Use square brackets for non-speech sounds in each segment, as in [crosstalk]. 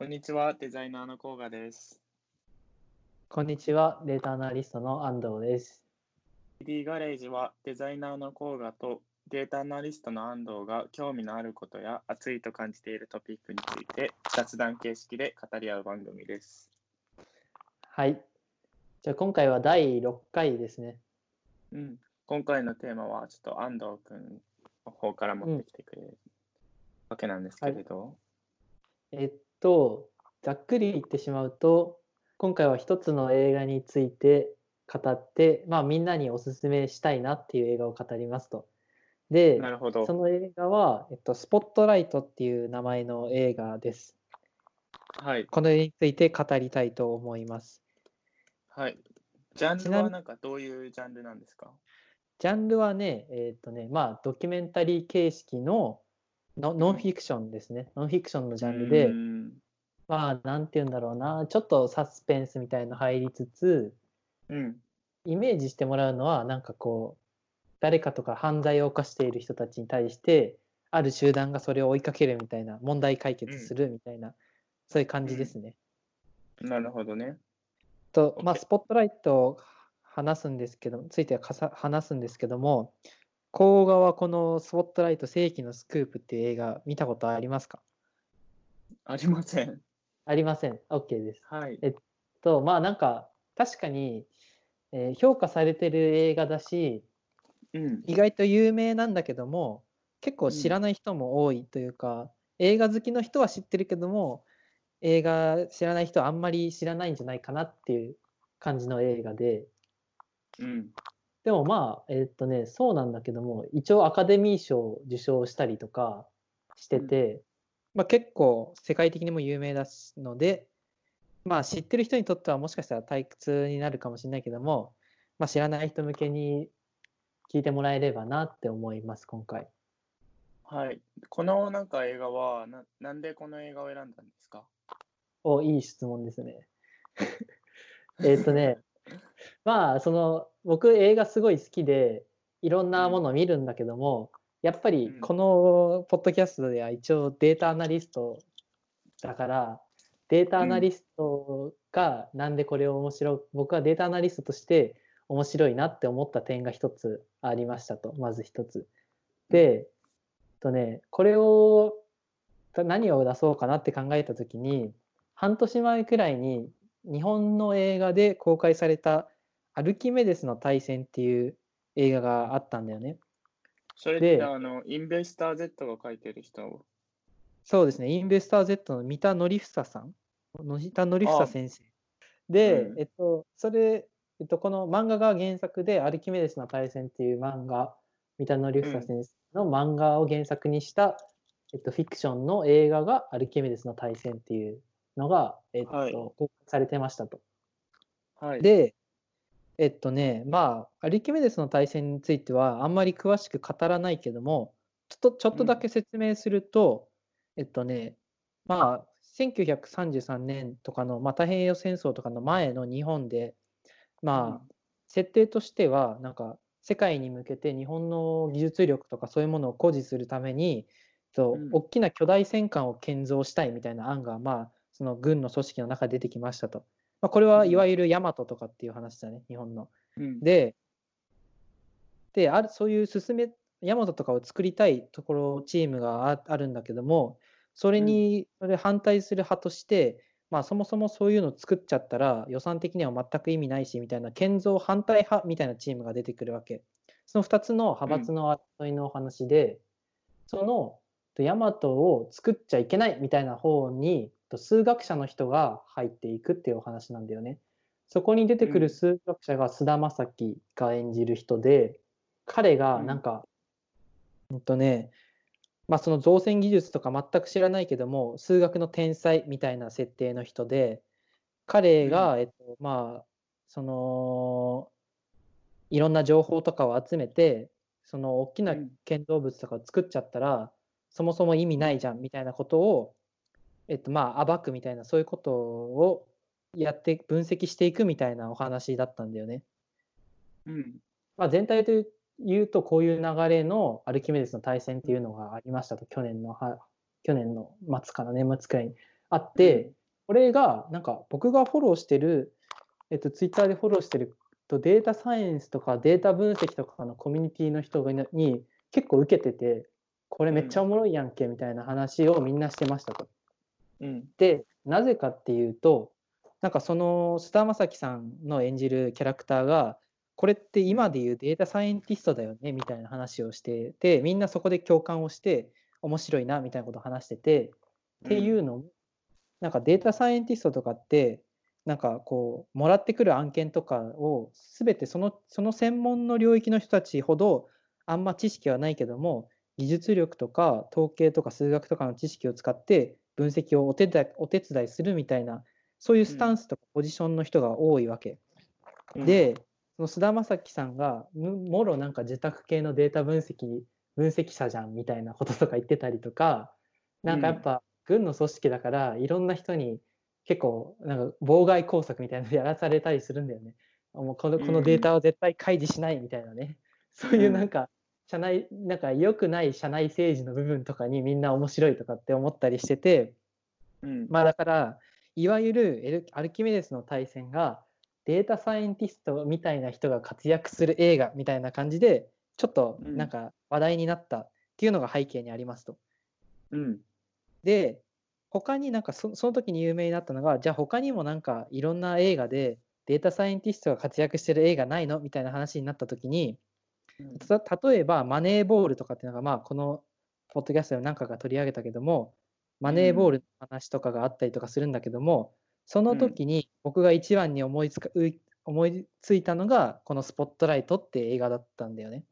こんにちは、デザイナーの甲賀です。こんにちは、データアナリストの安藤です。D ガレージはデザイナーの甲賀とデータアナリストの安藤が興味のあることや熱いと感じているトピックについて雑談形式で語り合う番組です。はい。じゃあ今回は第6回ですね。うん、今回のテーマはちょっと安藤君の方から持ってきてくれるわけなんですけれど、えっと、ざっくり言ってしまうと、今回は一つの映画について語って、まあみんなにおすすめしたいなっていう映画を語りますと。で、なるほどそ。の映画は、えっと、スポットライトっていう名前の映画です。はい。この映画について語りたいと思います。はい。ジャンルはなんかどういうジャンルなんですか？ジャンルはね、えっとね、まあドキュメンタリー形式のノノンフィクションですね。ノンフィクションのジャンルでまあ、なんて言うんだろうな、ちょっとサスペンスみたいの入りつつ、うん。イメージしてもらうのは、なんかこう、誰かとか犯罪を犯している人たちに対して、ある集団がそれを追いかけるみたいな、問題解決するみたいな、そういう感じですね。なるほどね。と、まあ、スポットライトを話すんですけど、ついてはかさ話すんですけども、甲賀はこのスポットライト世紀のスクープっていう映画見たことありますか？ありません。ありません。OK です。はい。とまあなんか確かに、えー評価されてる映画だしうん。意外と有名なんだけども結構うん知らない人も多いというか、映画好きの人は知ってるけども映画知らない人はあんまり知らないんじゃないかなっていう感じの映画でうん。でもまあえーっとねそうなんだけども一応アカデミー賞を受賞したりとかしてて、まあ、結構世界的にも有名だしのでまあ知ってる人にとってはもしかしたら退屈になるかもしれないけども、まあ、知らない人向けに聞いてもらえればなって思います今回。はい。このなんか映画はな、なんでこの映画を選んだんですか？おいい質問ですね。[laughs] えーっとねまあその僕映画すごい好きでいろんなものを見るんだけども、やっぱりうんこのポッドキャストでは一応データアナリストだからデータアナリストがなんでこれを面白い僕はデータアナリストとして面白いなって思った点が一つありましたとまず一つ。で、とね、これを何を出そうかなって考えた時に半年前くらいに日本の映画で公開された「アルキメデスの対戦」っていう映画があったんだよね。それってであの、インベスター Z が書いてる人？そうですね、インベスター Z の三田典房さん、三田典あ房先生。で、うんえっと、それ、えっと、この漫画が原作で、アルキメデスの対戦っていう漫画、三田典房先生の漫画を原作にした、えっと、フィクションの映画がアルキメデスの対戦っていうのが、えっと、はい公開されてましたと。はい。で、えっとね、まあ、アルキメデスの対戦については、あんまり詳しく語らないけども、ちょっとちょっとだけ説明すると、えっとね、まあ、1933年とかの、まあ、太平洋戦争とかの前の日本で、まあ、設定としては、なんか、世界に向けて日本の技術力とかそういうものを誇示するために、とうん。大きな巨大戦艦を建造したいみたいな案が、まあ、その軍の組織の中で出てきましたと。まあ、これはうんいわゆるヤマトとかっていう話だね、日本の。うん、で、であるそういう進め、ヤマトとかを作りたいところ、チームがああるんだけども、それにそれ反対する派として、まあ、そもそもそういうのを作っちゃったら予算的には全く意味ないしみたいな建造反対派みたいなチームが出てくるわけ。その2つの派閥の争いのお話で、そのとヤマトを作っちゃいけないみたいな方にと数学者の人が入っていくっていうお話なんだよね。そこに出てくうん。る数学者が菅田将暉が演じる人で、彼がなんか、うんとね、まあその造船技術とか全く知らないけども、数学の天才みたいな設定の人で、彼が、えっと、まあ、その、いろんな情報とかを集めて、その大きなうん。建造物とかを作っちゃったら、そもそも意味ないじゃんみたいなことを、えっと、まあ暴くみたいなそういうことをやって分析していくみたいなお話だったんだよね。うん。まあ、全体で言うとこういう流れのアルキメデスの対戦っていうのがありましたと去年のは去年の末から年末くらいにあって、これがなんか僕がフォローしてる、えっと、ツイッターでフォローしてるとデータサイエンスとかデータ分析とかのコミュニティの人がに結構受けててこれめっちゃおもろいやんけみたいな話をみんなしてましたと。うん。でなぜかっていうとなんかその菅田将暉さんの演じるキャラクターがこれって今でいうデータサイエンティストだよねみたいな話をしててみんなそこで共感をして面白いなみたいなことを話しててっていうのも、なんかデータサイエンティストとかってなんかこうもらってくる案件とかを全てそのその専門の領域の人たちほどあんま知識はないけども技術力とか統計とか数学とかの知識を使って分析をお手伝いお手伝いするみたいなそういうスタンスとかポジションの人が多いわけ。うん、でその菅田将暉さんがむもろなんか受託系のデータ分析分析者じゃんみたいなこととか言ってたりとかなんかやっぱ軍の組織だからいろんな人に結構なんか妨害工作みたいなのやらされたりするんだよね。もうこのこのデータを絶対開示しないみたいなね、そういうなんか社内なんか良くない社内政治の部分とかにみんな面白いとかって思ったりしてて、うん、まあだからいわゆるエルアルキメデスの対戦がデータサイエンティストみたいな人が活躍する映画みたいな感じでちょっとなんか話題になったっていうのが背景にありますと。うん、で他になんかそその時に有名になったのがじゃあ他にもなんかいろんな映画でデータサイエンティストが活躍してる映画ないのみたいな話になった時にた例えばマネーボールとかっていうのがまあこのポッドキャストでも何回か取り上げたけどもマネーボールの話とかがあったりとかするんだけども、その時に僕が一番に思いつかう思いついたのがこの「スポットライト」って映画だったんだよね。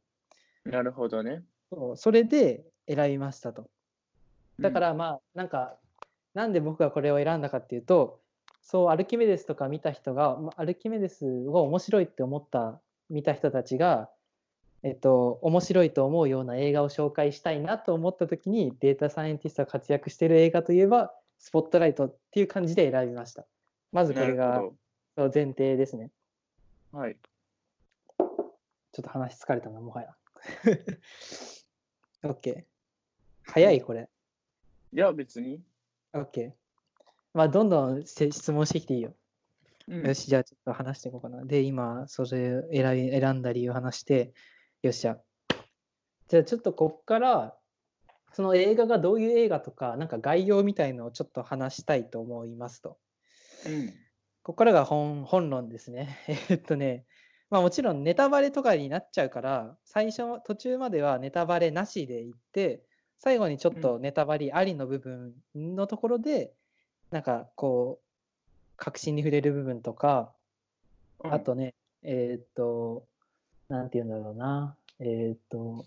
なるほどね。そうそれで選びましたと。だからまあなんかなんで僕がこれを選んだかっていうとそうアルキメデスとか見た人がまアルキメデスを面白いって思った見た人たちがえっと面白いと思うような映画を紹介したいなと思った時にデータサイエンティストが活躍している映画といえばスポットライトっていう感じで選びました。まずこれが前提ですね。どはい。ちょっと話疲れたな、もはや。[laughs] OK。早い、これ。いや、別に。OK。まあ、どんどんせ質問してきていいよ。うんよし、じゃあちょっと話していこうかな。で、今、それ選び選んだ理由を話して、よっしゃ。じゃあちょっとこっから、その映画がどういう映画とか、なんか概要みたいのをちょっと話したいと思いますと。うん。ここからが本本論ですね。[laughs] えっとね、まあもちろんネタバレとかになっちゃうから、最初、途中まではネタバレなしでいって、最後にちょっとネタバレありの部分のところで、なんかこう、確信に触れる部分とか、うんあとね、えーっと、なんて言うんだろうな、えーっと、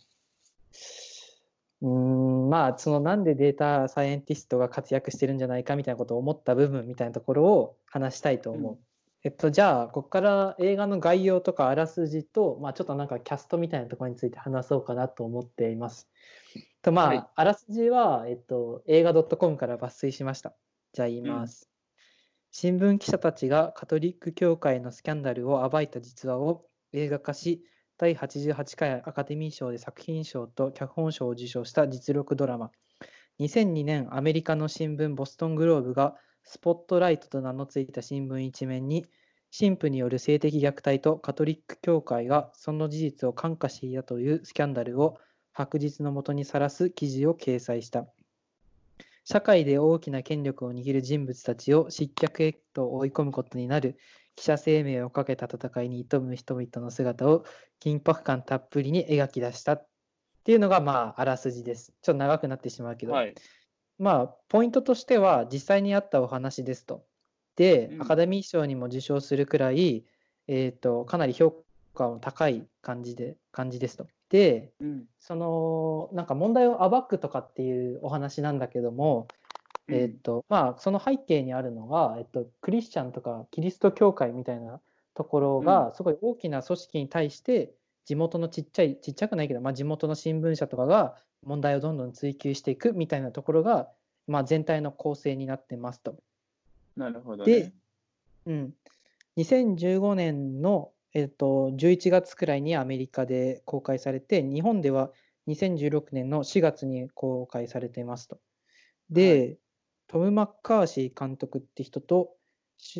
うーん、まあ、そのなんでデータサイエンティストが活躍してるんじゃないかみたいなことを思った部分みたいなところを話したいと思う。うんえっと、じゃあ、ここから映画の概要とかあらすじと、まあ、ちょっとなんかキャストみたいなところについて話そうかなと思っています。と、まあ、はいあらすじは、えっと、映画 .com から抜粋しました。じゃあ言います。新聞記者たちがカトリック教会のスキャンダルを暴いた実話を映画化し、第88回アカデミー賞で作品賞と脚本賞を受賞した実録ドラマ。2002年、アメリカの新聞ボストングローブがスポットライトと名の付いた新聞一面に、神父による性的虐待とカトリック教会がその事実を看過していたというスキャンダルを白日のもとにさらす記事を掲載した。社会で大きな権力を握る人物たちを失脚へと追い込むことになる記者生命をかけた戦いに挑む人々の姿を緊迫感たっぷりに描き出したっていうのがまああらすじです。ちょっと長くなってしまうけど、はい。まあポイントとしては実際にあったお話ですと。で、うんアカデミー賞にも受賞するくらい、えー、とかなり評価の高い感じで感じですと。で、うん。そのなんか問題を暴くとかっていうお話なんだけども、えーっとまあ、その背景にあるのが、えっと、クリスチャンとかキリスト教会みたいなところがすごい大きな組織に対して地元のちっちゃいちっちゃくないけど、まあ、地元の新聞社とかが問題をどんどん追及していくみたいなところが、まあ、全体の構成になってますと。なるほど、でね。うん、2015年の、えっと、11月くらいにアメリカで公開されて、日本では2016年の4月に公開されていますと。で、トム・マッカーシー監督って人と、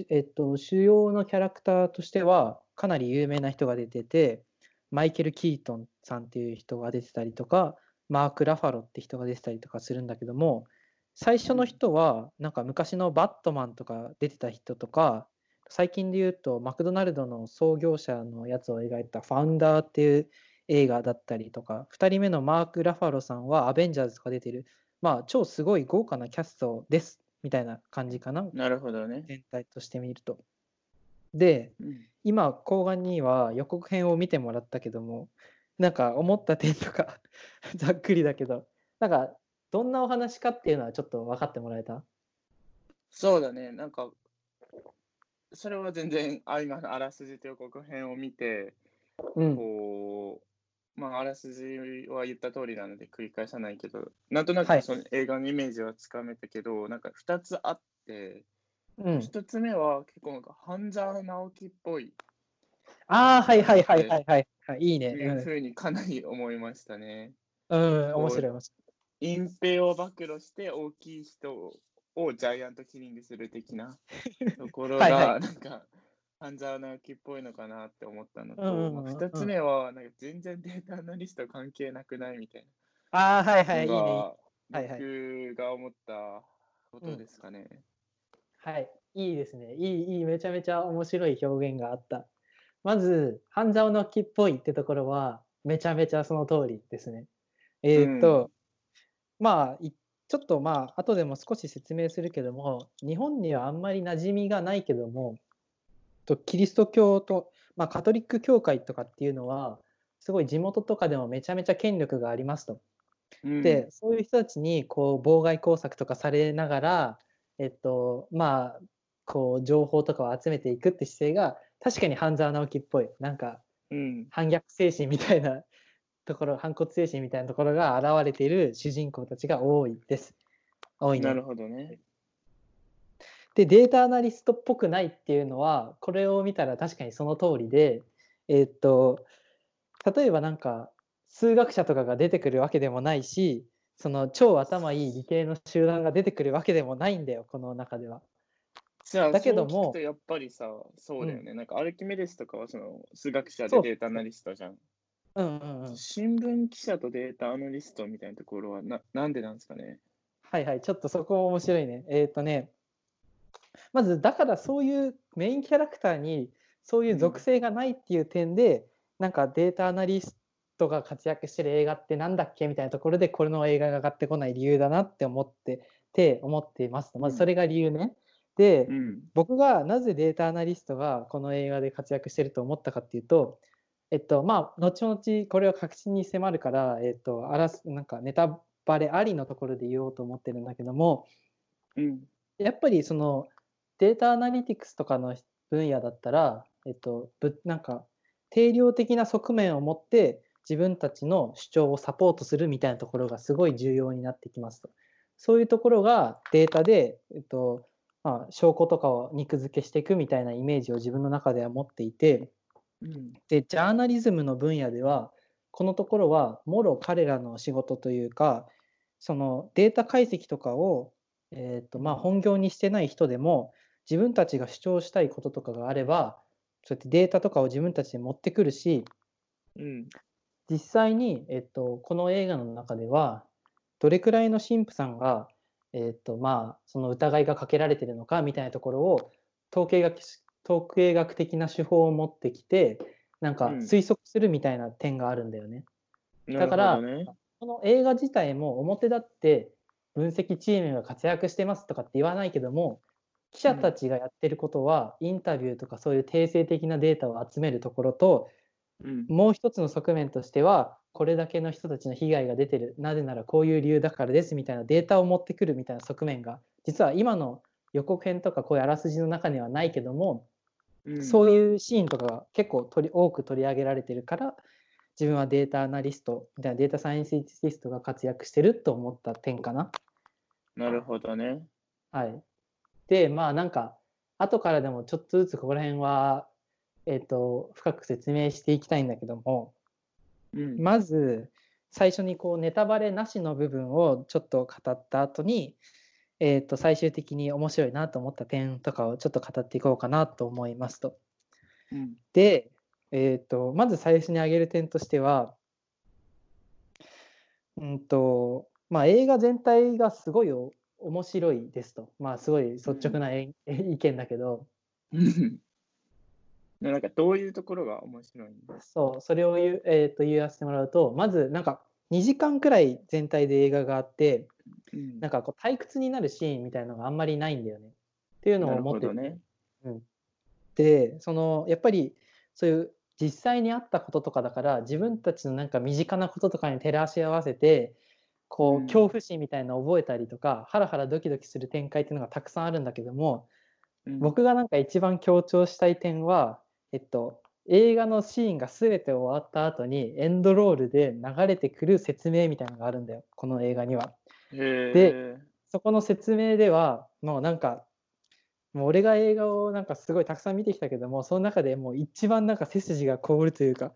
えっと、主要のキャラクターとしてはかなり有名な人が出てて、マイケル・キートンさんっていう人が出てたりとか、マーク・ラファロって人が出てたりとかするんだけども、最初の人は、なんか昔のバットマンとか出てた人とか、最近で言うと、マクドナルドの創業者のやつを描いたファウンダーっていう映画だったりとか、2人目のマーク・ラファロさんはアベンジャーズとか出てる、まあ、超すごい豪華なキャストですみたいな感じかな、なるほどね。全体として見ると。で、うん今、後半には予告編を見てもらったけども、なんか思った点とか [laughs] ざっくりだけど、なんかどんなお話かっていうのはちょっと分かってもらえた？そうだね、なんか、それは全然、あ今のあらすじと予告編を見て、うん。こう、まあ、あらすじは言った通りなので繰り返さないけど、なんとなはいくその映画のイメージはつかめたけど、なんか2つあって、うん、1つ目は結構なんか半沢直樹っぽいああ、はいはいはいはいはい。はい、いいね。というふうにかなり思いましたね。うん、うん、面白い面白隠蔽を暴露して大きい人をジャイアントキリングする的なところはいはがなんか半沢直樹っぽいのかなって思ったのと、うんうんうんうん2つ目はなんか全然データアナリスト関係なくないみたいい。ああ、はいはい、いいね。がはいはい僕が思ったことですかね。はい、いいですね。いい、いい、めちゃめちゃ面白い表現があった。まず、半沢直樹っぽいってところは、めちゃめちゃその通りですね。えーっと、まあ、いちょっとまあ、後でも少し説明するけども、日本にはあんまり馴染みがないけども、とキリスト教と、まあ、カトリック教会とかっていうのは、すごい地元とかでもめちゃめちゃ権力がありますと。うんで、そういう人たちにこう妨害工作とかされながら、えっと、まあ、こう情報とかを集めていくって姿勢が確かに半沢直樹っぽいなんかうん反逆精神みたいなところ反骨精神みたいなところが現れている主人公たちが多いです。多いねなるほどね。でデータアナリストっぽくないっていうのはこれを見たら確かにその通りでえーっと例えばなんか数学者とかが出てくるわけでもないしその超頭いい理系の集団が出てくるわけでもないんだよこの中では。だけどもやっぱりさ、そうだよね。なんかアルキメデスとかはその数学者でデータアナリストじゃん。うんうんうん、新聞記者とデータアナリストみたいなところはななんでなんですかね。はいはいちょっとそこ面白いね。えーっとねまずだからそういうメインキャラクターにそういう属性がないっていう点で、なんかデータアナリストが活躍してる映画ってなんだっけみたいなところでこれの映画が上がってこない理由だなって思ってて思っていますとまずそれが理由ね。で、うん。僕がなぜデータアナリストがこの映画で活躍してると思ったかっていうと、えっとまあ後々これは確信に迫るから、えっと、あらすなんかネタバレありのところで言おうと思ってるんだけどもうん。やっぱりそのデータアナリティクスとかの分野だったら、えっと、ぶなんか定量的な側面を持って自分たちの主張をサポートするみたいなところがすごい重要になってきますと。そういうところがデータで、えっとまあ、証拠とかを肉付けしていくみたいなイメージを自分の中では持っていてうん。でジャーナリズムの分野ではこのところはもろ彼らの仕事というかそのデータ解析とかを、えーとまあ、本業にしてない人でも自分たちが主張したいこととかがあればそうやってデータとかを自分たちで持ってくるしうん。実際に、えっと、この映画の中ではどれくらいの神父さんが、えっとまあ、その疑いがかけられてるのかみたいなところを統計学統計学的な手法を持ってきてなんかうん推測するみたいな点があるんだよね。なるだからね。この映画自体も表立って分析チームが活躍してますとかって言わないけども記者たちがやってることはインタビューとかそういう定性的なデータを集めるところとうん。もう一つの側面としてはこれだけの人たちの被害が出てるなぜならこういう理由だからですみたいなデータを持ってくるみたいな側面が実は今の予告編とかこういうあらすじの中にはないけども、うんそういうシーンとかが結構取り多く取り上げられてるから自分はデータアナリストみたいなデータサイエンティストが活躍してると思った点かな。なるほどね。はい、でまあなんか後からでもちょっとずつここら辺は、えー、と深く説明していきたいんだけどもうん。まず最初にこうネタバレなしの部分をちょっと語った後にえー、と最終的に面白いなと思った点とかをちょっと語っていこうかなと思いますと。うん。で、えー、とまず最初に挙げる点としては、うんとまあ、映画全体がすごいお面白いですと、まあ、すごい率直な、え意見だけど、なんかどういうところが面白いんですそうそれを言,、えー、と言わせてもらうとまずなんか2時間くらい全体で映画があってうん。なんかこう退屈になるシーンみたいなのがあんまりないんだよね。っていうのを思ってて。ほどね。でそのやっぱりそういう実際にあったこととかだから自分たちのなんか身近なこととかに照らし合わせてこううん恐怖心みたいなのを覚えたりとか、ハラハラドキドキする展開っていうのがたくさんあるんだけどもうん僕がなんか一番強調したい点は、えっと、映画のシーンが全て終わった後にエンドロールで流れてくる説明みたいなのがあるんだよこの映画には。へでえ。そこの説明ではもうなんかもう俺が映画をなんかすごいたくさん見てきたけどもその中でもう一番なんか背筋が凍るというか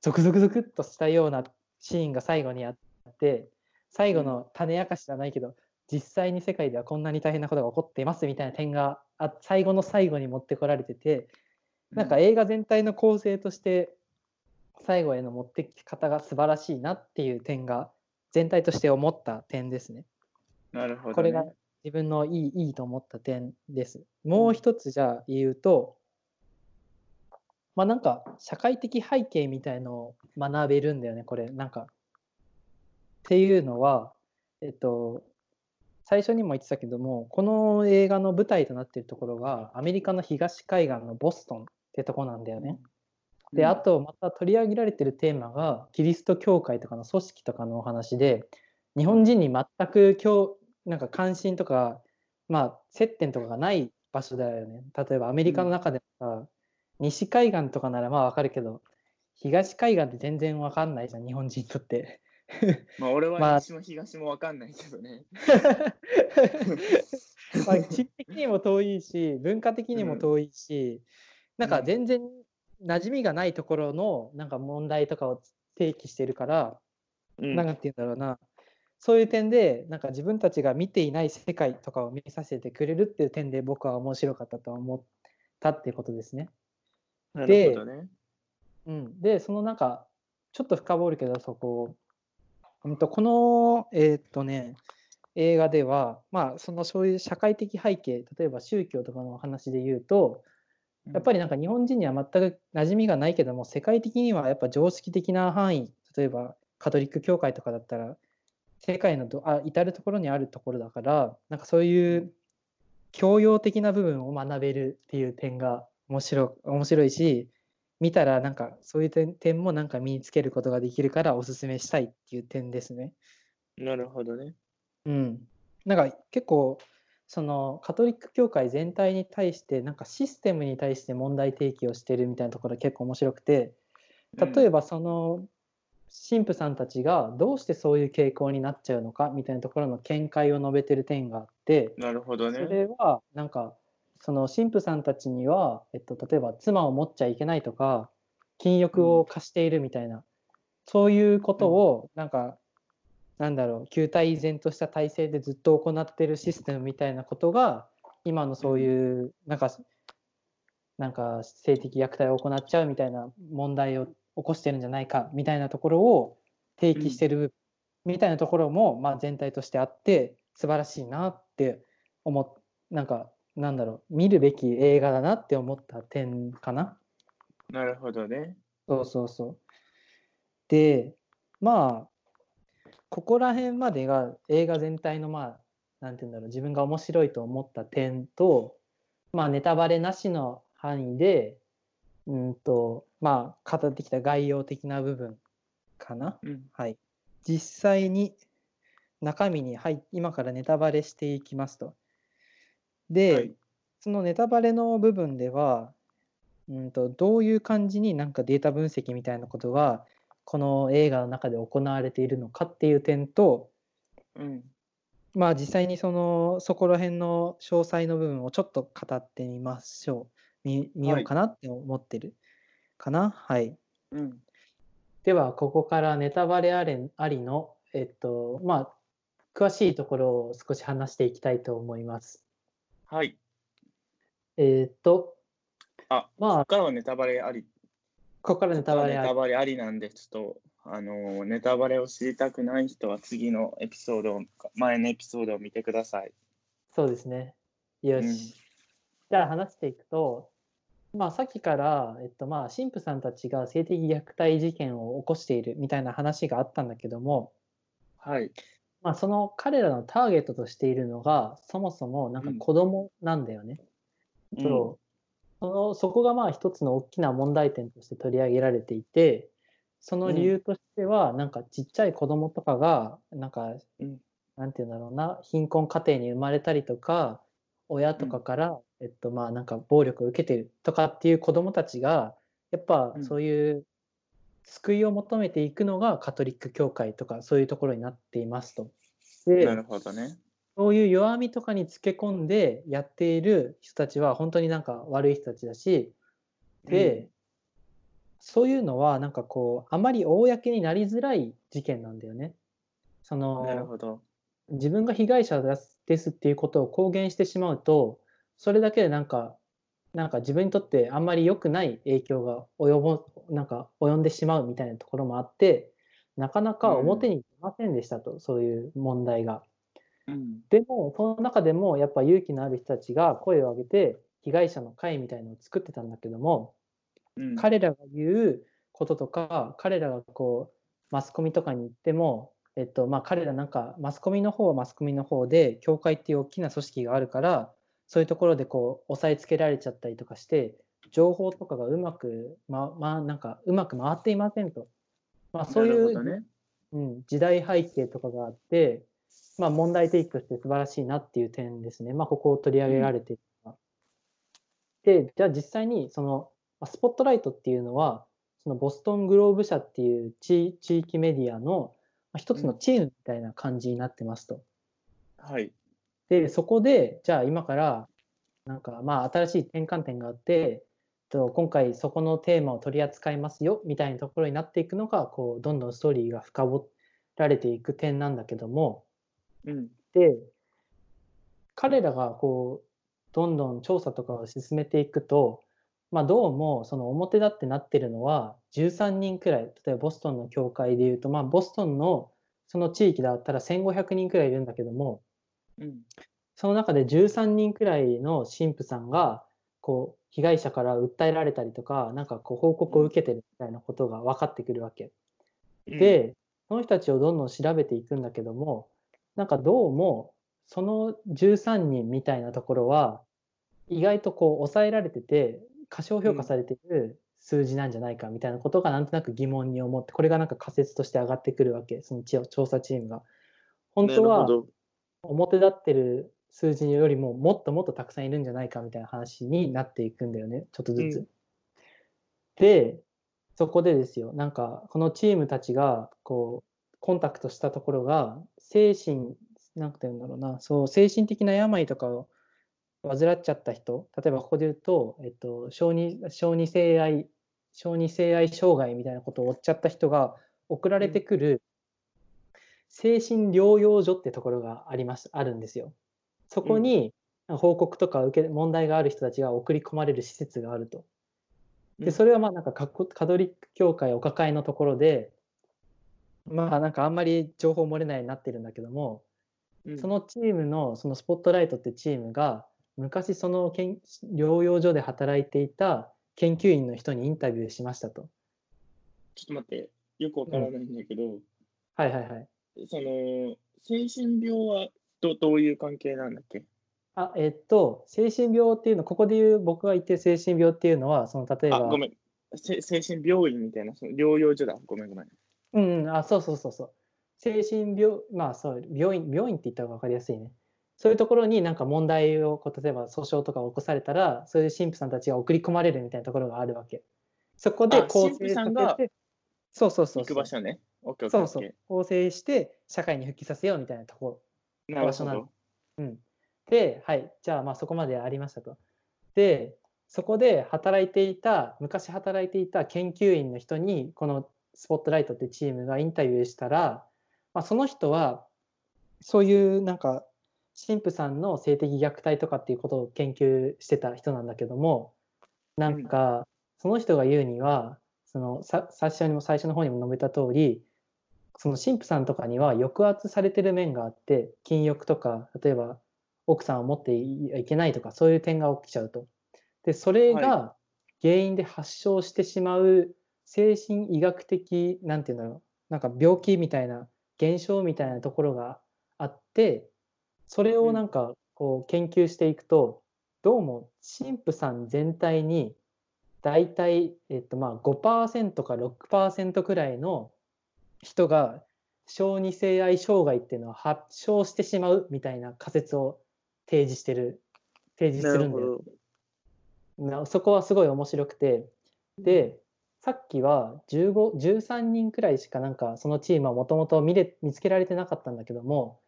ゾクゾクゾクっとしたようなシーンが最後にあって最後の種明かしじゃないけど実際に世界ではこんなに大変なことが起こっていますみたいな点があ最後の最後に持ってこられててなんか映画全体の構成として最後への持ってき方が素晴らしいなっていう点が全体として思った点ですね。なるほど、ね。これが自分のいいいいと思った点です。もう一つじゃあ言うと、まあなんか社会的背景みたいのを学べるんだよね、これ。なんか。っていうのは、えっと、最初にも言ってたけども、この映画の舞台となっているところが、アメリカの東海岸のボストンってとこなんだよね。で、あとまた取り上げられてるテーマが、キリスト教会とかの組織とかのお話で、日本人に全く教なんか関心とか、まあ、接点とかがない場所だよね。例えばアメリカの中でもさ、西海岸とかならまあわかるけど、東海岸って全然わかんないじゃん、日本人にとって。[laughs] まあ俺まあは西も東もわかんないけどね。[laughs] まあ、地理的にも遠いし、文化的にも遠いし、なんか全然馴染みがないところのなんか問題とかを提起してるから、うんなんて言うんだろうな、そういう点で、なんか自分たちが見ていない世界とかを見させてくれるっていう点で僕は面白かったと思ったっていうことですね。なるほどね。うん、で、そのなんか、ちょっと深掘るけど、そこを、うんと、この、えーっとね、映画では、まあ、そのそういう社会的背景、例えば宗教とかの話で言うと、やっぱりなんか日本人には全く馴染みがないけども、世界的にはやっぱ常識的な範囲、例えばカトリック教会とかだったら、世界のどあ至るところにあるところだから、なんかそういう教養的な部分を学べるっていう点が面白面白いし、見たらなんかそういう点点もなんか身につけることができるからおすすめしたいっていう点ですね。なるほどね。うん。なんか結構そのカトリック教会全体に対してなんかシステムに対して問題提起をしてるみたいなところが結構面白くて例えばその神父さんたちがどうしてそういう傾向になっちゃうのかみたいなところの見解を述べてる点があってなるほどそね。れはなんかその神父さんたちには、えっと、例えば妻を持っちゃいけないとか禁欲を課しているみたいな、そういうことをなんか、なんだろう旧体依然とした体制でずっと行ってるシステムみたいなことが今のそういうなんかなんか性的虐待を行っちゃうみたいな問題を起こしてるんじゃないかみたいなところを提起してるみたいなところも、まあ、全体としてあって素晴らしいなって思っなんかなんだろう見るべき映画だなって思った点かな。なるほどね。そうそうそう。でまあここら辺までが映画全体のまあなんて言うんだろう自分が面白いと思った点とまあネタバレなしの範囲でうんとまあ語ってきた概要的な部分かな。うん。はい。実際に中身に入っ今からネタバレしていきますと。で、はいそのネタバレの部分では、うんとどういう感じになんかデータ分析みたいなことがこの映画の中で行われているのかっていう点と、うん。まあ実際にそのそこら辺の詳細の部分をちょっと語ってみましょう。見見ようかなって思ってるかな？はいうん。ではここからネタバレあれありの、えっとまあ、詳しいところを少し話していきたいと思います。はい。えっ、と、あ、まあここ、からはネタバレあり。ここからネタバレありネタバレありなんで、ちょっと、あの、ネタバレを知りたくない人は次のエピソードを、前のエピソードを見てください。そうですね。よし。うんじゃあ話していくと、まあ、さっきから、えっと、まあ、神父さんたちが性的虐待事件を起こしているみたいな話があったんだけども、はい。まあ、その彼らのターゲットとしているのが、そもそもなんか子供なんだよね。そう。そのそこがまあ一つの大きな問題点として取り上げられていて、その理由としては、なんかちっちゃい子供とかが、なんか、うん。なんていうんだろうな、貧困家庭に生まれたりとか、親とかから、えっとまあなんか暴力を受けてるとかっていう子供たちが、やっぱうん。そういう救いを求めていくのがカトリック教会とかそういうところになっていますと。でなるほどね。そういう弱みとかにつけ込んでやっている人たちは本当になんか悪い人たちだし、で、そういうのはなんかこう、あまり公になりづらい事件なんだよね。そうんなるの、ほど。自分が被害者ですですっていうことを公言してしまうと、それだけでなんか、なんか自分にとってあんまり良くない影響が及ぼ、なんか及んでしまうみたいなところもあって、なかなか表に出ませんでしたと、そういう問題が。うん。でも、その中でもやっぱ勇気のある人たちが声を上げて、被害者の会みたいのを作ってたんだけども、うん、彼らが言うこととか、彼らがこう、マスコミとかに行っても、えっと、まあ、彼らなんか、マスコミの方はマスコミの方で、教会っていう大きな組織があるから、そういうところでこう、押さえつけられちゃったりとかして、情報とかがうまく、ま、まあ、なんか、うまく回っていませんと。まあ、そういうね。うん、時代背景とかがあって、まあ、問題提起として素晴らしいなっていう点ですね。まあ、ここを取り上げられているのはで、じゃあ実際にその、まあスポットライトっていうのは、そのボストングローブ社っていう地地域メディアのまあ一つのチームみたいな感じになってますと。はい。で、そこで、じゃあ今から、なんかまあ新しい転換点があって、と今回そこのテーマを取り扱いますよみたいなところになっていくのが、こう、どんどんストーリーが深掘られていく点なんだけども、うん。で、彼らがこう、どんどん調査とかを進めていくと、まあどうもその表立ってなってるのは13人くらい、例えばボストンの教会でいうと、まあボストンのその地域だったら1500人くらいいるんだけども、うん。その中で13人くらいの神父さんが、こう、被害者から訴えられたりとか、なんかこう報告を受けてるみたいなことが分かってくるわけ。うん、で、その人たちをどんどん調べていくんだけども、なんかどうも、その13人みたいなところは、意外とこう抑えられてて、過小評価されている数字なんじゃないかみたいなことがなんとなく疑問に思って、これがなんか仮説として上がってくるわけ、その調査チームが。本当は表立ってる数字よりももっともっとたくさんいるんじゃないかみたいな話になっていくんだよね、ちょっとずつ。うん。で、そこでですよ、なんかこのチームたちがこうコンタクトしたところが、精神、なんて言うんだろうな、そう、精神的な病とかを患っちゃった人、例えばここで言うと、えっと、小児小児性愛、小児性愛障害みたいなことを負っちゃった人が送られてくる精神療養所ってところがあります、あるんですよ。そこに報告とか受け、問題がある人たちが送り込まれる施設があると。で、それはまあなんかカトリック教会お抱えのところで、まあなんかあんまり情報漏れないようになってるんだけども、うんそのチームのそのスポットライトってチームが昔その研療養所で働いていた研究員の人にインタビューしましたと。ちょっと待って、よくわからないんだけど、はいはいはい。その、精神病はどどういう関係なんだっけ？あ、えっと、精神病っていうの、ここで言う僕が言ってる精神病っていうのは、その例えあ、ば、ごめん。せ精神病院みたいな、その療養所だ。ごめんごめん。うん、あ、そうそうそうそう。精神病、まあそう、病院、病院って言った方が分かりやすいね。そういうところになんか問題を、こう例えば訴訟とかを起こされたら、そういう神父さんたちが送り込まれるみたいなところがあるわけ。そこであ構神父成ささんがせて、そうそうそう行くそう。場所ね。そうそう。構成して社会に復帰させようみたいなとこー。なるほ場所なのど。うん。で、はい、じゃあまあそこまでありましたと。で、そこで働いていた、昔働いていた研究員の人に、このスポットライトってチームがインタビューしたら、まあ、その人は、そういうなんか神父さんの性的虐待とかっていうことを研究してた人なんだけどもなんかその人が言うにはそのさ最初にも最初の方にも述べた通りその神父さんとかには抑圧されてる面があって禁欲とか例えば奥さんを持っていけないとかそういう点が起きちゃうと。でそれが原因で発症してしまう精神医学的なんていうんだろうなんか病気みたいな現象みたいなところがあってそれをなんかこう研究していくとどうも神父さん全体に大体、えっと、まあ5%か6%くらいの人が小児性愛障害っていうのは発症してしまうみたいな仮説を提示してる提示するんだよ。なそこはすごい面白くて。でさっきは15 13人くらいしかなんかそのチームはもともと見つけられてなかったんだけども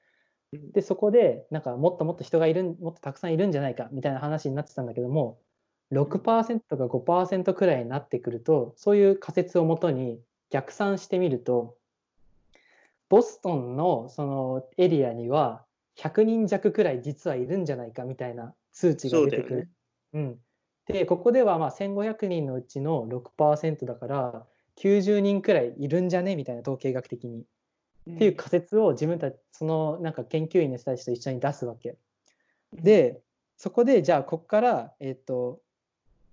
でそこでなんかもっともっと人がいるもっとたくさんいるんじゃないかみたいな話になってたんだけども6%か5%くらいになってくるとそういう仮説をもとに逆算してみるとボストンのそのエリアには100人弱くらい実はいるんじゃないかみたいな数値が出てくる。ね、うん、でここではまあ1500人のうちの6%だから90人くらいいるんじゃねみたいな統計学的に。っていう仮説を自分たちそのなんか研究員の人たちと一緒に出すわけ。でそこでじゃあここから、えーと、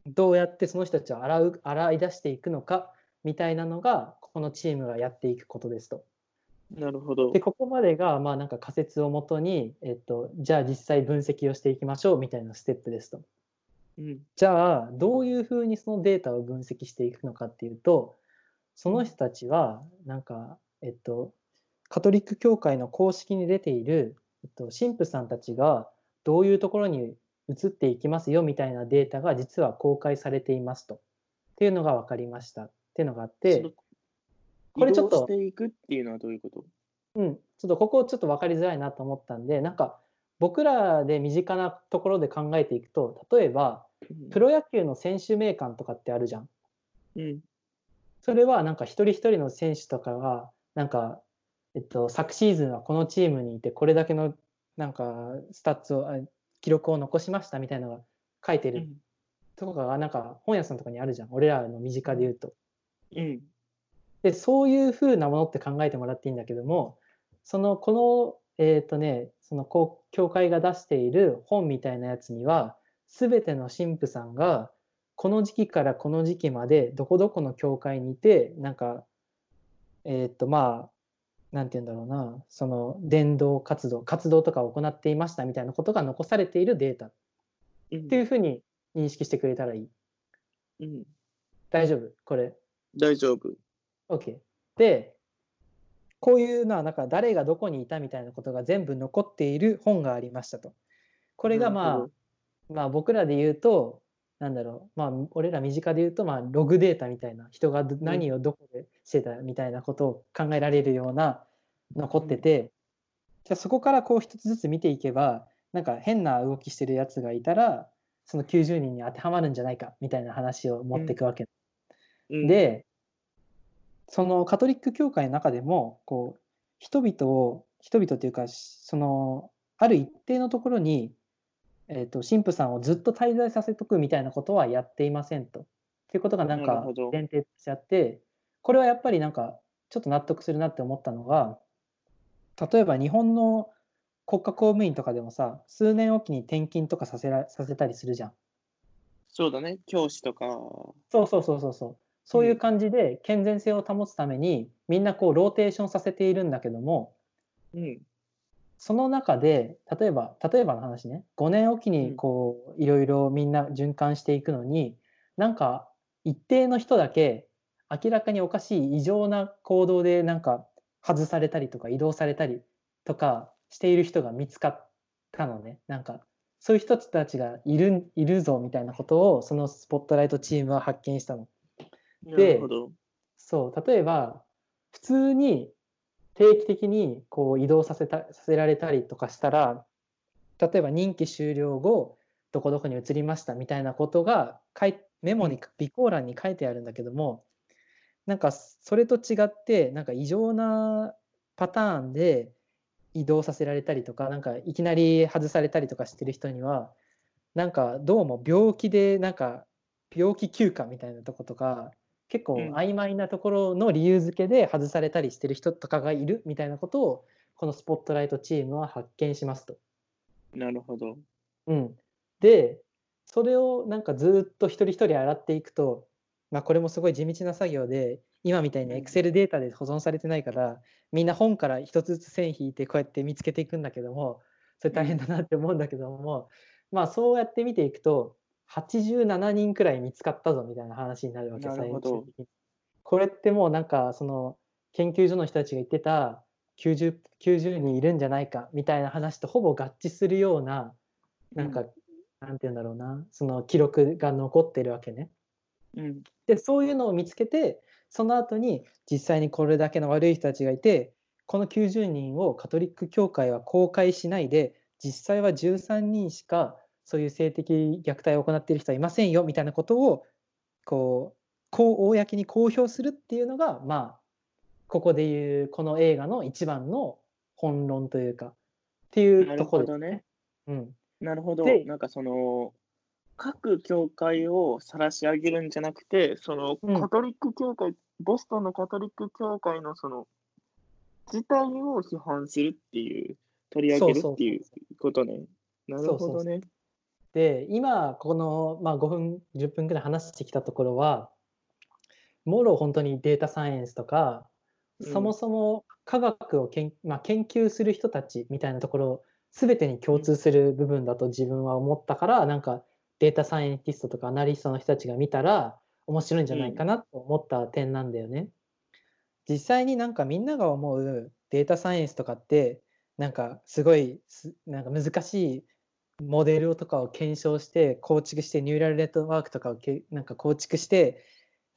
どうやってその人たちを洗う洗い出していくのかみたいなのがこのチームがやっていくことですと。なるほど。でここまでがまあなんか仮説をもとに、えっと、じゃあ実際分析をしていきましょうみたいなステップですと。うん、じゃあどういうふうにそのデータを分析していくのかっていうとその人たちはなんか、えっと、カトリック教会の公式に出ている、えっと、神父さんたちがどういうところに移っていきますよみたいなデータが実は公開されていますと。っていうのが分かりましたっていうのがあって、これちょっと。していくっていうのはどういうこと？うん、ちょっとここちょっと分かりづらいなと思ったんで、なんか僕らで身近なところで考えていくと、例えば、プロ野球の選手名鑑とかってあるじゃん。うん、それはなんか一人一人の選手とかが、なんかえっと、昨シーズンはこのチームにいてこれだけのなんかスタッツを記録を残しましたみたいなのが書いてるとこがなんか本屋さんとかにあるじゃん。俺らの身近で言うと。うん、でそういうふうなものって考えてもらっていいんだけどもそのこのえっ、ー、とねその教会が出している本みたいなやつには全ての神父さんがこの時期からこの時期までどこどこの教会にいてなんかえっ、ー、とまあなんて言うんだろうな、その伝道活動、活動とかを行っていましたみたいなことが残されているデータっていうふうに認識してくれたらいい。うん。大丈夫？これ。大丈夫。OK。で、こういうのは、なんか誰がどこにいたみたいなことが全部残っている本がありましたと。これがまあ、まあ僕らで言うと、なんだろう、まあ俺ら身近で言うと、まあログデータみたいな、人が何をどこでしてたみたいなことを考えられるような残ってて、じゃあそこからこう一つずつ見ていけばなんか変な動きしてるやつがいたらその90人に当てはまるんじゃないかみたいな話を持っていくわけ、うん、でそのカトリック教会の中でもこう人々を人々というかそのある一定のところに、えーと、神父さんをずっと滞在させとくみたいなことはやっていませんと。っていうことがなんか前提としてあってこれはやっぱりなんかちょっと納得するなって思ったのが例えば日本の国家公務員とかでもさ数年おきに転勤とかさせらさせたりするじゃん。そうだね教師とか。そうそうそうそうそうそういう感じで健全性を保つためにみんなこうローテーションさせているんだけども、うん、その中で例えば例えばの話ね。5年おきにこういろいろみんな循環していくのになんか一定の人だけ明らかにおかしい異常な行動でなんか外されたりとか移動されたりとかしている人が見つかったのね。なんかそういう人たちがいるいるぞみたいなことをそのスポットライトチームは発見したの。でそう例えば普通に定期的にこう移動させたさせられたりとかしたら例えば任期終了後どこどこに移りましたみたいなことがメモに備考欄に書いてあるんだけどもなんかそれと違ってなんか異常なパターンで移動させられたりとかなんかいきなり外されたりとかしてる人にはなんかどうも病気でなんか病気休暇みたいなとことか結構うん曖昧なところの理由付けで外されたりしてる人とかがいるみたいなことをこのスポットライトチームは発見しますと。なるほど。うん、でそれをなんかずっと一人一人洗っていくと、まあ、これもすごい地道な作業で今みたいにうん Excel データで保存されてないからみんな本から一つずつ線引いてこうやって見つけていくんだけどもそれ大変だなって思うんだけども、まあそうやって見ていくと87人くらい見つかったぞみたいな話になるわけなるほど最終的にこれってもうなんかその研究所の人たちが言ってた 90, 90人いるんじゃないかみたいな話とほぼ合致するようななんか、うなんて言うんだろうなその記録が残ってるわけね。うん。でそういうのを見つけてその後に実際にこれだけの悪い人たちがいてこの90人をカトリック教会は公開しないで実際は13人しかそういう性的虐待を行っている人はいませんよみたいなことをこうこう公に公表するっていうのがまあここでいうこの映画の一番の本論というかっていうところですね。うん、なるほど。でなんかその、各教会を晒し上げるんじゃなくて、そのうんカトリック教会、ボストンのカトリック教会のその、自体を批判するっていう、取り上げるっていうことね。なるほどね。で今この、まあ、5分10分ぐらい話してきたところはもろ本当にデータサイエンスとか、うんそもそも科学をけん、まあ、研究する人たちみたいなところ全てに共通する部分だと自分は思ったからなんかデータサイエンティストとかアナリストの人たちが見たら面白いんじゃないかなと思った点なんだよね。実際になんかみんなが思うデータサイエンスとかってなんかすごいすなんか難しいモデルとかを検証して構築してニューラルネットワークとかをけなんか構築して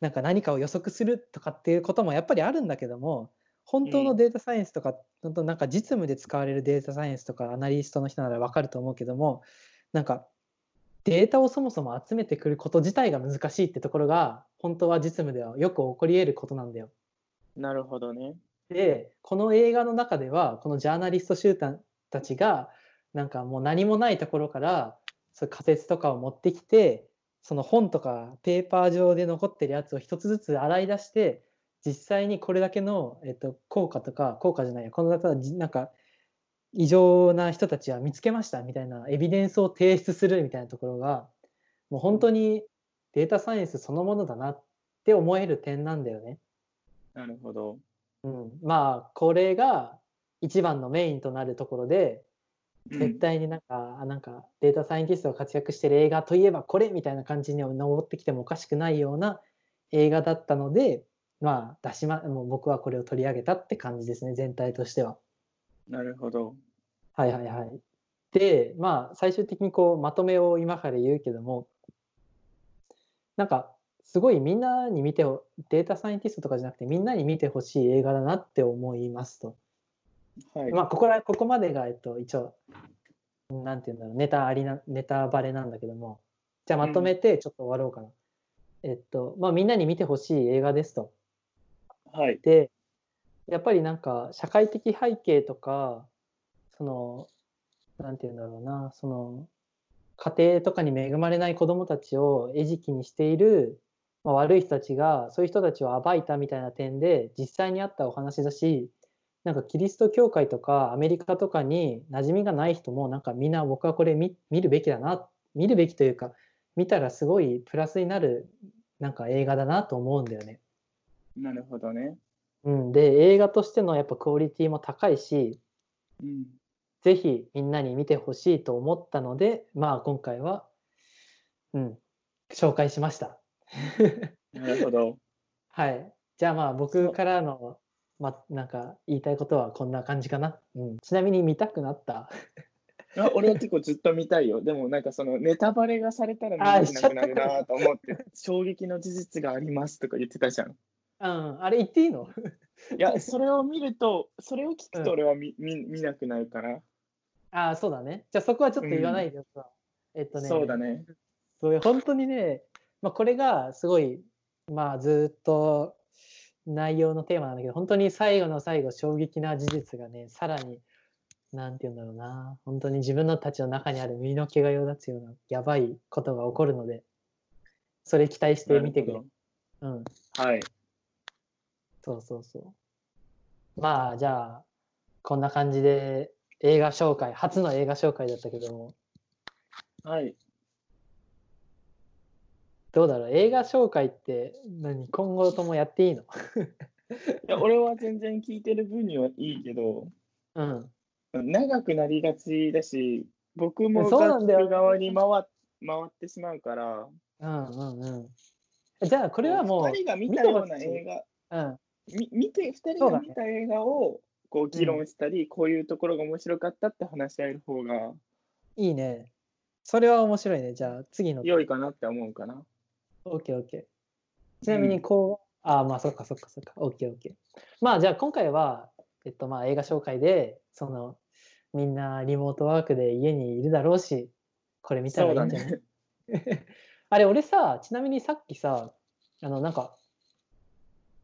なんか何かを予測するとかっていうこともやっぱりあるんだけども本当のデータサイエンスとか、本当なんか実務で使われるデータサイエンスとかアナリストの人なら分かると思うけどもなんかデータをそもそも集めてくること自体が難しいってところが本当は実務ではよく起こり得ることなんだよ。なるほどね。でこの映画の中ではこのジャーナリスト集団たちがなんかもう何もないところからそ仮説とかを持ってきてその本とかペーパー上で残ってるやつを一つずつ洗い出して実際にこれだけの、えっと、効果とか効果じゃないやこの中じなんか異常な人たちは見つけましたみたいなエビデンスを提出するみたいなところがもう本当にデータサイエンスそのものだなって思える点なんだよね。なるほど。うん、まあこれが一番のメインとなるところでうん絶対になんか,、あなんかデータサイエンティストが活躍してる映画といえばこれみたいな感じに登ってきてもおかしくないような映画だったのでまあ出しまもう僕はこれを取り上げたって感じですね全体としては。なるほど。はいはいはい。でまあ最終的にこうまとめを今から言うけどもなんかすごいみんなに見てほデータサイエンティストとかじゃなくてみんなに見てほしい映画だなって思いますと。はい。まあ、ここらここまでが、えっと、一応、なんていうんだろう、ネタありな、ネタバレなんだけども、じゃあまとめてちょっと終わろうかな。えっと、まあ、みんなに見てほしい映画ですと。はい。で、やっぱりなんか、社会的背景とか、その、なんていうんだろうな、その、家庭とかに恵まれない子どもたちを餌食にしている、まあ、悪い人たちが、そういう人たちを暴いたみたいな点で、実際にあったお話だし、なんかキリスト教会とかアメリカとかに馴染みがない人もなんかみんな僕はこれ見見るべきだな見るべきというか見たらすごいプラスになるなんか映画だなと思うんだよね。なるほどね。うん、で映画としてのやっぱクオリティも高いしうん。ぜひみんなに見てほしいと思ったのでまあ今回は、うん、紹介しました。[laughs] なるほど。はい。じゃあまあ僕からのまなんか言いたいことはこんな感じかな。うん、ちなみに見たくなった？あ俺は結構ずっと見たいよ。でもなんかそのネタバレがされたら見あなくなるなと思って、衝撃の事実がありますとか言ってたじゃん。うん、あれ言っていいの？いや、それを見ると、それを聞くうんと俺は見,、見見なくなるから。ああ、そうだね。じゃあそこはちょっと言わないでよさ。えっとね、そうだね。そう本当にね、まあ、これがすごい、まあ、ずっと内容のテーマなんだけど、本当に最後の最後、衝撃な事実がね、さらになんて言うんだろうな、本当に自分のたちの中にある身の毛がよだつようなやばいことが起こるので、それ期待して見てくれ。うん、はい。そうそうそう。まあ、じゃあ、こんな感じで映画紹介、初の映画紹介だったけども、はい。どうだろう、映画紹介って何、今後ともやっていいの？いや俺は全然聞いてる分にはいいけど、うん。長くなりがちだし、僕もそうなんだよが聞く側に回っ回ってしまうから、うんうんうん。じゃあ、これはもう、2人が見たような映画、うん、み見て、2人が見た映画をこう議論したり、こういうところが面白かったって話し合える方がいいね。それは面白いね。じゃあ、次の。良いかなって思うかな。OK、OK。ちなみに、こう、ああ、まあ、そっかそっかそっか。OK、OK。まあ、じゃあ、今回は、えっと、まあ、映画紹介で、その、みんなリモートワークで家にいるだろうし、これ見たらいいんじゃない、ね。あれ、俺さ、ちなみにさっきさ、あの、なんか、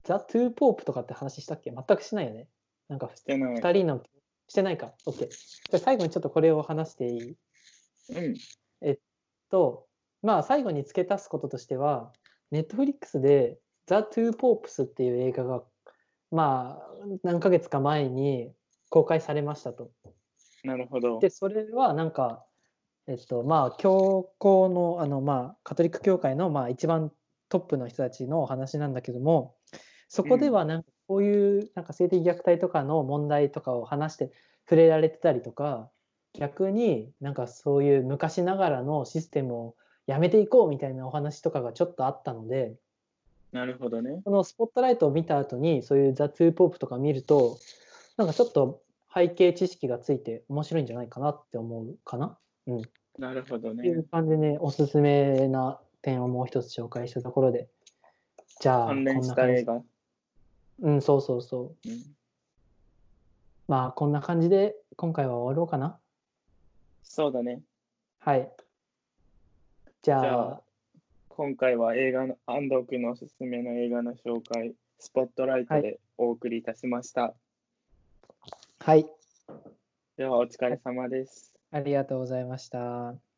ザ・トゥー・ポープとかって話したっけ？全くしないよね。なんか、してない。二人の、してないか。OK。じゃあ最後にちょっとこれを話していい？うん。と、まあ、最後に付け足すこととしては、ネットフリックスで、ザ・トゥー・ポープスっていう映画が、まあ、何ヶ月か前に公開されましたと。なるほど。で、それはなんか、えっと、まあ、教皇の、あの、まあ、カトリック教会の、まあ、一番トップの人たちのお話なんだけども、そこではなんか、こういう、なんか性的虐待とかの問題とかを話して触れられてたりとか、逆になんかそういう昔ながらのシステムをやめていこうみたいなお話とかがちょっとあったので、なるほどね。このスポットライトを見た後に、そういうザ・トゥー・ポープとか見ると、なんかちょっと背景知識がついて面白いんじゃないかなって思うかな。うん。なるほどっていうね。感じでね、おすすめな点をもう一つ紹介したところで。じゃあ、関連したこんな感じ。映画。うん、そうそうそう。うん、まあ、こんな感じで今回は終わろうかな。そうだね。はい。じゃあ、じゃあ今回は映画の安藤君のおすすめの映画の紹介、スポットライトはでお送りいたしました。はい。ではお疲れ様です。ありがとうございました。